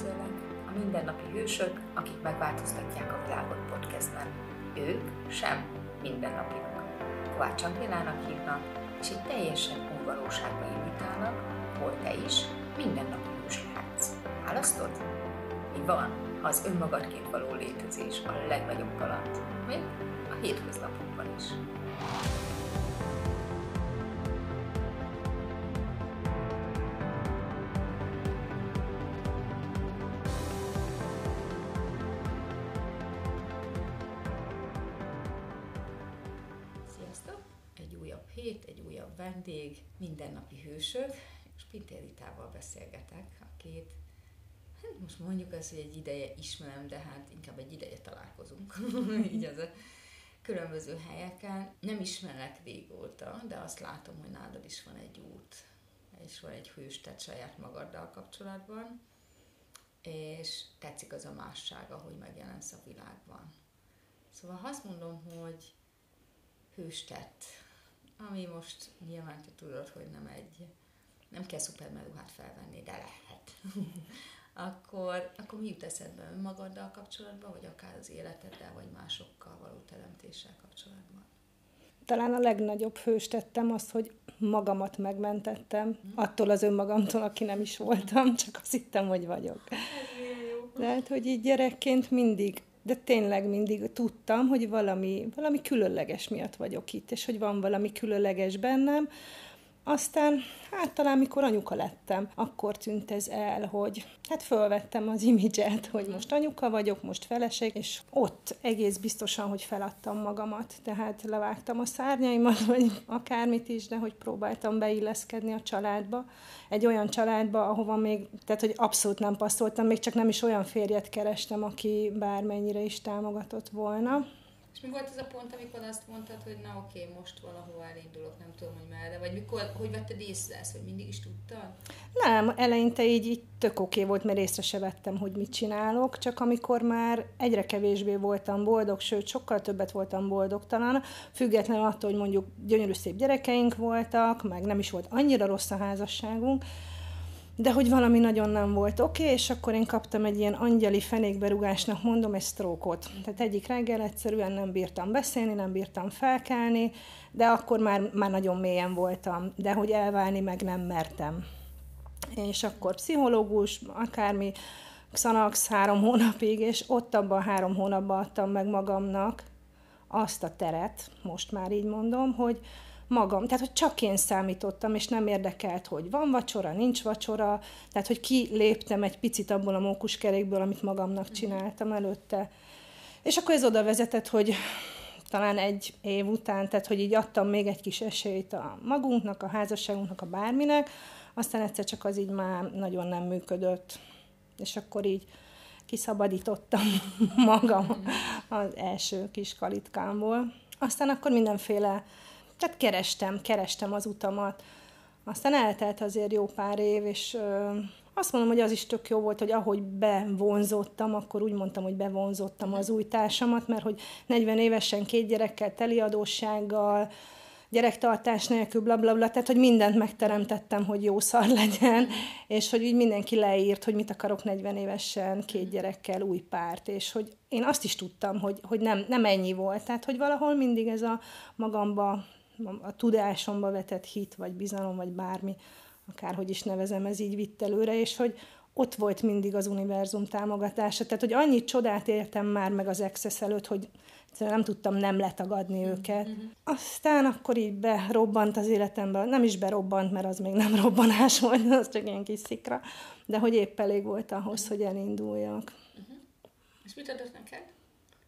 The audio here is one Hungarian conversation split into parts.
üdvözöllek a mindennapi hősök, akik megváltoztatják a világot podcastben. Ők sem mindennapiak. Kovács Angélának hívnak, és egy teljesen új valóságba invitálnak, hol te is mindennapi hős lehetsz. Választod? Mi van, ha az önmagadként való létezés a legnagyobb kaland, még a hétköznapokban is. Vendég, mindennapi hősök, és Pintér Ritával beszélgetek, a két Hát most mondjuk azt, hogy egy ideje ismerem, de hát inkább egy ideje találkozunk. Így az a különböző helyeken. Nem ismerlek régóta, de azt látom, hogy nálad is van egy út, és van egy hőstet saját magaddal kapcsolatban, és tetszik az a másság, ahogy megjelensz a világban. Szóval azt mondom, hogy hőstett, ami most nyilván te tudod, hogy nem egy, nem kell szupermeruhát felvenni, de lehet. akkor, akkor mi jut eszedbe önmagaddal kapcsolatban, vagy akár az életeddel, vagy másokkal való teremtéssel kapcsolatban? Talán a legnagyobb hős tettem az, hogy magamat megmentettem hmm. attól az önmagamtól, aki nem is voltam, csak azt hittem, hogy vagyok. De hát, hogy így gyerekként mindig, de tényleg mindig tudtam, hogy valami, valami különleges miatt vagyok itt, és hogy van valami különleges bennem, aztán, hát talán mikor anyuka lettem, akkor tűnt ez el, hogy hát fölvettem az imidzset, hogy most anyuka vagyok, most feleség, és ott egész biztosan, hogy feladtam magamat, tehát levágtam a szárnyaimat, vagy akármit is, de hogy próbáltam beilleszkedni a családba, egy olyan családba, ahova még, tehát hogy abszolút nem passzoltam, még csak nem is olyan férjet kerestem, aki bármennyire is támogatott volna. És mi volt ez a pont, amikor azt mondtad, hogy na oké, most valahol elindulok, nem tudom, hogy merre, vagy mikor, hogy vetted észre ezt, hogy mindig is tudtad? Nem, eleinte így, így tök oké volt, mert észre se vettem, hogy mit csinálok, csak amikor már egyre kevésbé voltam boldog, sőt, sokkal többet voltam boldogtalan, függetlenül attól, hogy mondjuk gyönyörű szép gyerekeink voltak, meg nem is volt annyira rossz a házasságunk, de hogy valami nagyon nem volt oké, okay, és akkor én kaptam egy ilyen angyali fenékberugásnak mondom egy sztrókot. Tehát egyik reggel egyszerűen nem bírtam beszélni, nem bírtam felkelni, de akkor már, már nagyon mélyen voltam, de hogy elválni meg nem mertem. És akkor pszichológus, akármi, Xanax három hónapig, és ott abban a három hónapban adtam meg magamnak azt a teret, most már így mondom, hogy, magam, tehát hogy csak én számítottam, és nem érdekelt, hogy van vacsora, nincs vacsora, tehát hogy kiléptem egy picit abból a mókuskerékből, amit magamnak mhm. csináltam előtte. És akkor ez oda vezetett, hogy talán egy év után, tehát hogy így adtam még egy kis esélyt a magunknak, a házasságunknak, a bárminek, aztán egyszer csak az így már nagyon nem működött. És akkor így kiszabadítottam magam mhm. az első kis kalitkámból. Aztán akkor mindenféle tehát kerestem, kerestem az utamat. Aztán eltelt azért jó pár év, és ö, azt mondom, hogy az is tök jó volt, hogy ahogy bevonzottam, akkor úgy mondtam, hogy bevonzottam az új társamat, mert hogy 40 évesen két gyerekkel, teliadósággal, gyerektartás nélkül, bla, bla, bla, tehát hogy mindent megteremtettem, hogy jó szar legyen, és hogy úgy mindenki leírt, hogy mit akarok 40 évesen, két gyerekkel, új párt, és hogy én azt is tudtam, hogy, hogy nem, nem ennyi volt, tehát hogy valahol mindig ez a magamba a tudásomba vetett hit, vagy bizalom, vagy bármi, akárhogy is nevezem, ez így vitt előre, és hogy ott volt mindig az univerzum támogatása. Tehát, hogy annyit csodát éltem már meg az Access előtt, hogy nem tudtam nem letagadni mm-hmm. őket. Mm-hmm. Aztán akkor így berobbant az életembe, nem is berobbant, mert az még nem robbanás volt, az csak ilyen kis szikra, de hogy épp elég volt ahhoz, mm-hmm. hogy elinduljak. Mm-hmm. És mit adott neked?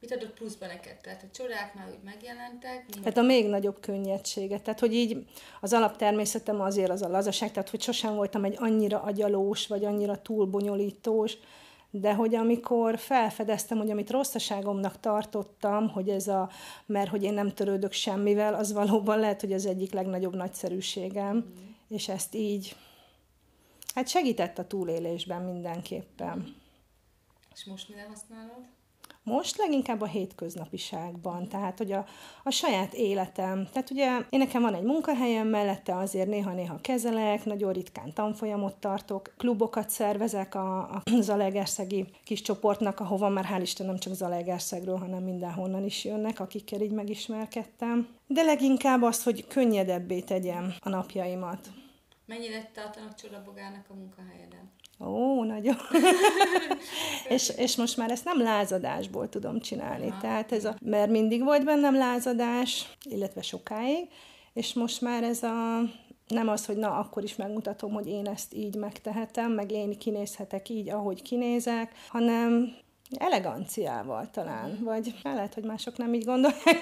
Mit adott pluszba neked? Tehát a csodák már úgy megjelentek? Minden... Hát a még nagyobb könnyedséget. Tehát, hogy így az alaptermészetem azért az a lazaság, tehát, hogy sosem voltam egy annyira agyalós, vagy annyira túlbonyolítós, de hogy amikor felfedeztem, hogy amit rosszaságomnak tartottam, hogy ez a, mert hogy én nem törődök semmivel, az valóban lehet, hogy az egyik legnagyobb nagyszerűségem, mm. és ezt így, hát segített a túlélésben mindenképpen. És most mire használod? Most leginkább a hétköznapiságban, tehát hogy a, a saját életem. Tehát ugye én nekem van egy munkahelyem, mellette azért néha-néha kezelek, nagyon ritkán tanfolyamot tartok, klubokat szervezek a, a Zalegerszegi kis csoportnak, ahova már hál' Isten nem csak Zalegerszegről, hanem mindenhonnan is jönnek, akikkel így megismerkedtem. De leginkább az, hogy könnyedebbé tegyem a napjaimat. Mennyire tartanak csodabogának a munkahelyeden? Ó, nagyon. és, és most már ezt nem lázadásból tudom csinálni. Aha. Tehát ez a, mert mindig volt bennem lázadás, illetve sokáig, és most már ez a nem az, hogy na, akkor is megmutatom, hogy én ezt így megtehetem, meg én kinézhetek így, ahogy kinézek, hanem eleganciával talán, mm. vagy lehet, hogy mások nem így gondolják.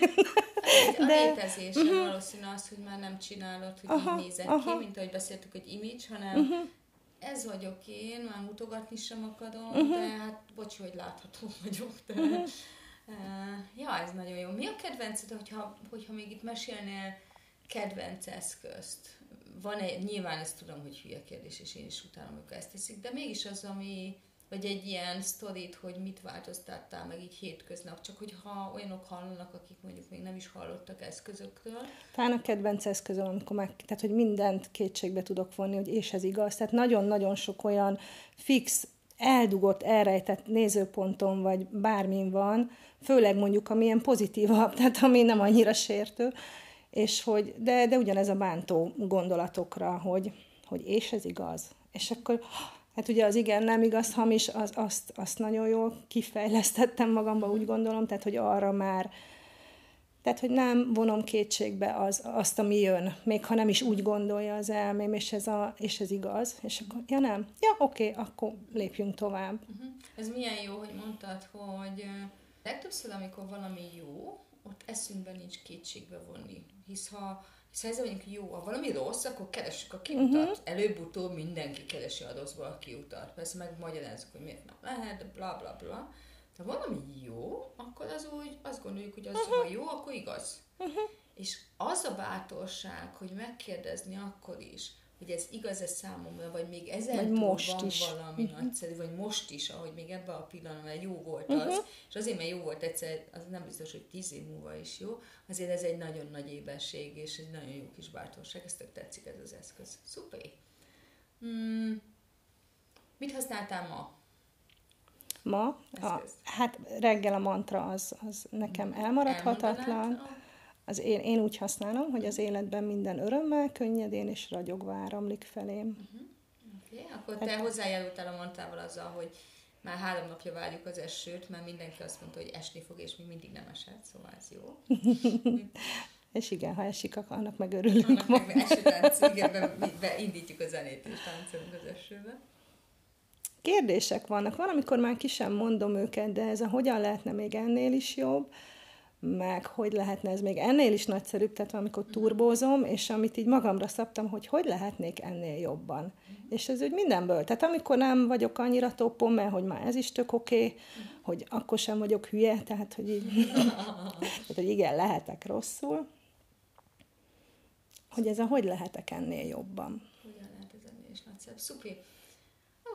De... A létezésen uh-huh. valószínű az, hogy már nem csinálod, hogy aha, így nézek aha. ki, mint ahogy beszéltük, hogy image, hanem uh-huh ez vagyok én, már mutogatni sem akarom, uh-huh. de hát bocs, hogy látható vagyok, de uh-huh. uh, ja, ez nagyon jó. Mi a kedvenced, hogyha, hogyha még itt mesélnél kedvenc eszközt? Van egy, nyilván ezt tudom, hogy hülye kérdés, és én is utálom, amikor ezt teszik, de mégis az, ami, vagy egy ilyen sztorit, hogy mit változtattál meg így hétköznap, csak hogyha olyanok hallanak, akik mondjuk még nem is hallottak eszközökről. Talán a kedvenc eszközöm, amikor meg, tehát hogy mindent kétségbe tudok vonni, hogy és ez igaz. Tehát nagyon-nagyon sok olyan fix, eldugott, elrejtett nézőponton, vagy bármin van, főleg mondjuk, amilyen pozitívabb, tehát ami nem annyira sértő, és hogy, de, de ugyanez a bántó gondolatokra, hogy, hogy és ez igaz. És akkor Hát ugye az igen, nem igaz, hamis, az, azt, azt nagyon jól kifejlesztettem magamba, úgy gondolom, tehát hogy arra már, tehát, hogy nem vonom kétségbe az, azt, ami jön, még ha nem is úgy gondolja az elmém, és ez, a, és ez igaz, és akkor, ja nem, ja oké, okay, akkor lépjünk tovább. Uh-huh. Ez milyen jó, hogy mondtad, hogy legtöbbször, amikor valami jó, eszünkben nincs kétségbe vonni, hisz ha hisz ha ez mondjuk jó, ha valami rossz, akkor keressük a kiutat. Uh-huh. Előbb-utóbb mindenki keresi a rosszból a kiutat. Persze megmagyarázzuk, hogy miért nem lehet, de bla bla bla. Ha valami jó, akkor az úgy azt gondoljuk, hogy az, uh-huh. ha jó, akkor igaz. Uh-huh. És az a bátorság, hogy megkérdezni akkor is, hogy ez igaz-e számomra, vagy még ezen vagy most van is. valami uh-huh. nagyszerű, vagy most is, ahogy még ebben a pillanatban jó volt az, uh-huh. és azért, mert jó volt egyszer, az nem biztos, hogy tíz év múlva is jó, azért ez egy nagyon nagy éberség, és egy nagyon jó kis bátorság, ezt tök tetszik ez az eszköz. Szuper! Hmm. Mit használtál ma? Ma? A, hát reggel a mantra az, az nekem elmaradhatatlan. Az én, én úgy használom, hogy az életben minden örömmel, könnyedén és ragyogva áramlik felém. Uh-huh. Okay. Akkor te hát, hozzájárultál a mantával azzal, hogy már három napja várjuk az esőt, mert mindenki azt mondta, hogy esni fog, és még mindig nem esett, szóval ez jó. és igen, ha esik, annak meg örülünk. Annak meg eső igen, be, beindítjuk a zenét és táncolunk az esőbe. Kérdések vannak. Van, amikor már ki sem mondom őket, de ez a hogyan lehetne még ennél is jobb meg hogy lehetne ez még ennél is nagyszerűbb, tehát amikor turbózom, és amit így magamra szabtam, hogy hogy lehetnék ennél jobban. Mm. És ez úgy mindenből. Tehát amikor nem vagyok annyira toppom, mert hogy már ez is tök oké, okay, hogy akkor sem vagyok hülye, tehát hogy így, tehát, hogy igen, lehetek rosszul, hogy ez a hogy lehetek ennél jobban. Hogyan lehet ez ennél is nagyszerűbb. Szupi.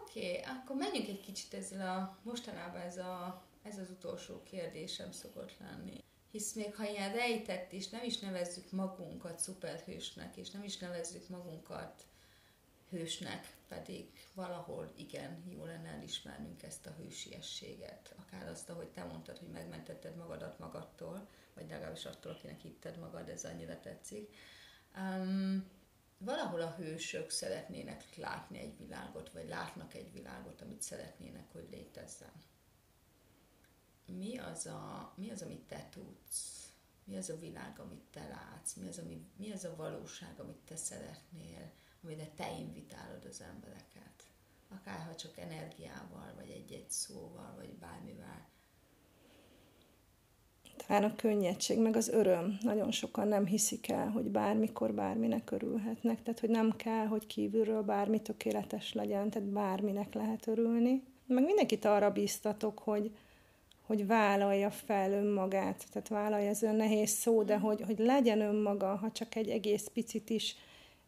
Oké, okay, akkor menjünk egy kicsit ezzel a, mostanában ez a ez az utolsó kérdésem szokott lenni hisz még ha ilyen rejtett is, nem is nevezzük magunkat szuperhősnek, és nem is nevezzük magunkat hősnek, pedig valahol igen, jó lenne elismernünk ezt a hősiességet. Akár azt, ahogy te mondtad, hogy megmentetted magadat magadtól, vagy legalábbis attól, akinek hitted magad, ez annyira tetszik. Um, valahol a hősök szeretnének látni egy világot, vagy látnak egy világot, amit szeretnének, hogy létezzen mi az, a, mi az, amit te tudsz, mi az a világ, amit te látsz, mi az, ami, mi az a valóság, amit te szeretnél, amire te invitálod az embereket. Akárha csak energiával, vagy egy-egy szóval, vagy bármivel. Talán a könnyedség, meg az öröm. Nagyon sokan nem hiszik el, hogy bármikor bárminek örülhetnek. Tehát, hogy nem kell, hogy kívülről bármi tökéletes legyen, tehát bárminek lehet örülni. Meg mindenkit arra bíztatok, hogy, hogy vállalja fel önmagát, tehát vállalja az ön nehéz szó, de hogy, hogy legyen önmaga, ha csak egy egész picit is,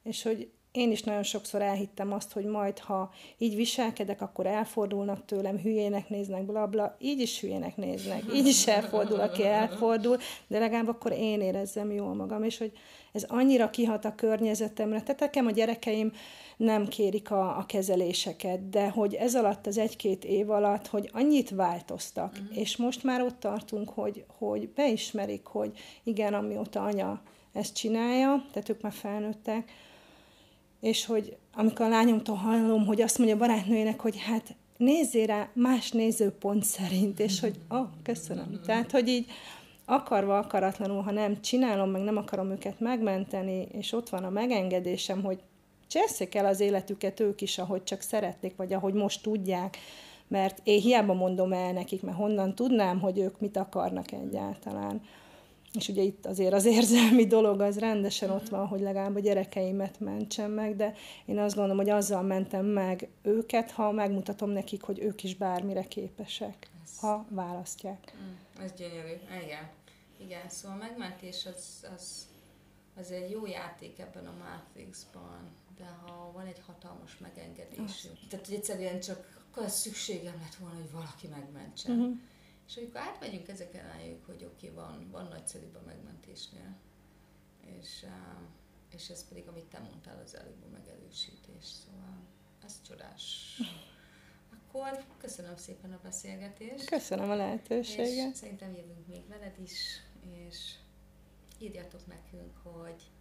és hogy én is nagyon sokszor elhittem azt, hogy majd, ha így viselkedek, akkor elfordulnak tőlem, hülyének néznek, blabla. Bla. Így is hülyének néznek, így is elfordul, aki elfordul, de legalább akkor én érezzem jól magam, és hogy ez annyira kihat a környezetemre. Tehát nekem a gyerekeim nem kérik a, a kezeléseket, de hogy ez alatt, az egy-két év alatt, hogy annyit változtak, uh-huh. és most már ott tartunk, hogy, hogy beismerik, hogy igen, amióta anya ezt csinálja, tehát ők már felnőttek, és hogy amikor a lányomtól hallom, hogy azt mondja a barátnőjének, hogy hát nézzél rá más nézőpont szerint, és hogy, oh, köszönöm. Tehát, hogy így akarva, akaratlanul, ha nem csinálom, meg nem akarom őket megmenteni, és ott van a megengedésem, hogy cseszik el az életüket ők is, ahogy csak szeretnék, vagy ahogy most tudják, mert én hiába mondom el nekik, mert honnan tudnám, hogy ők mit akarnak egyáltalán. És ugye itt azért az érzelmi dolog az rendesen ott van, hogy legalább a gyerekeimet mentsem meg, de én azt gondolom, hogy azzal mentem meg őket, ha megmutatom nekik, hogy ők is bármire képesek, ez... ha választják. Mm, ez gyönyörű, igen. Igen, szóval a megmentés az, az, az egy jó játék ebben a Matrixban, de ha van egy hatalmas megengedésünk, tehát hogy egyszerűen csak akkor szükségem lett volna, hogy valaki megmentsen. Uh-huh és amikor átmegyünk ezeken rájuk, hogy oké, okay, van, van nagyszerűbb a megmentésnél, és, és ez pedig, amit te mondtál, az előbb a megerősítés, szóval ez csodás. Akkor köszönöm szépen a beszélgetést. Köszönöm a lehetőséget. És szerintem jövünk még veled is, és írjatok nekünk, hogy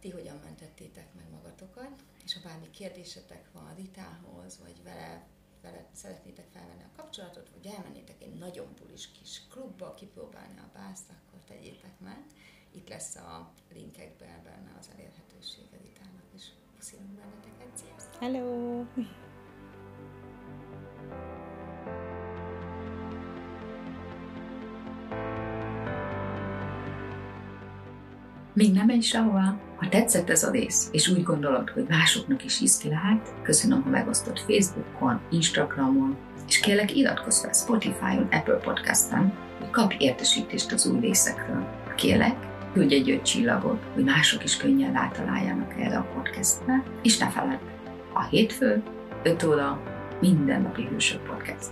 ti hogyan mentettétek meg magatokat, és ha bármi kérdésetek van Ritához, vagy vele veled szeretnétek felvenni a kapcsolatot, vagy elmennétek egy nagyon bulis kis klubba kipróbálni a bászt, akkor tegyétek meg. Itt lesz a linkekben benne az elérhetőség editának is. Puszilunk benneteket, sziasztok! Hello! Még nem menj sehová! Ha tetszett ez a rész, és úgy gondolod, hogy másoknak is iszki lehet, köszönöm, ha megosztod Facebookon, Instagramon, és kérlek iratkozz fel Spotify-on, Apple Podcast-en, hogy kapj értesítést az új részekről. Kérlek, küldj egy öt csillagot, hogy mások is könnyen rátaláljanak erre a podcastbe, és ne feledd, a hétfő, 5 óra, mindennapi hősök podcast.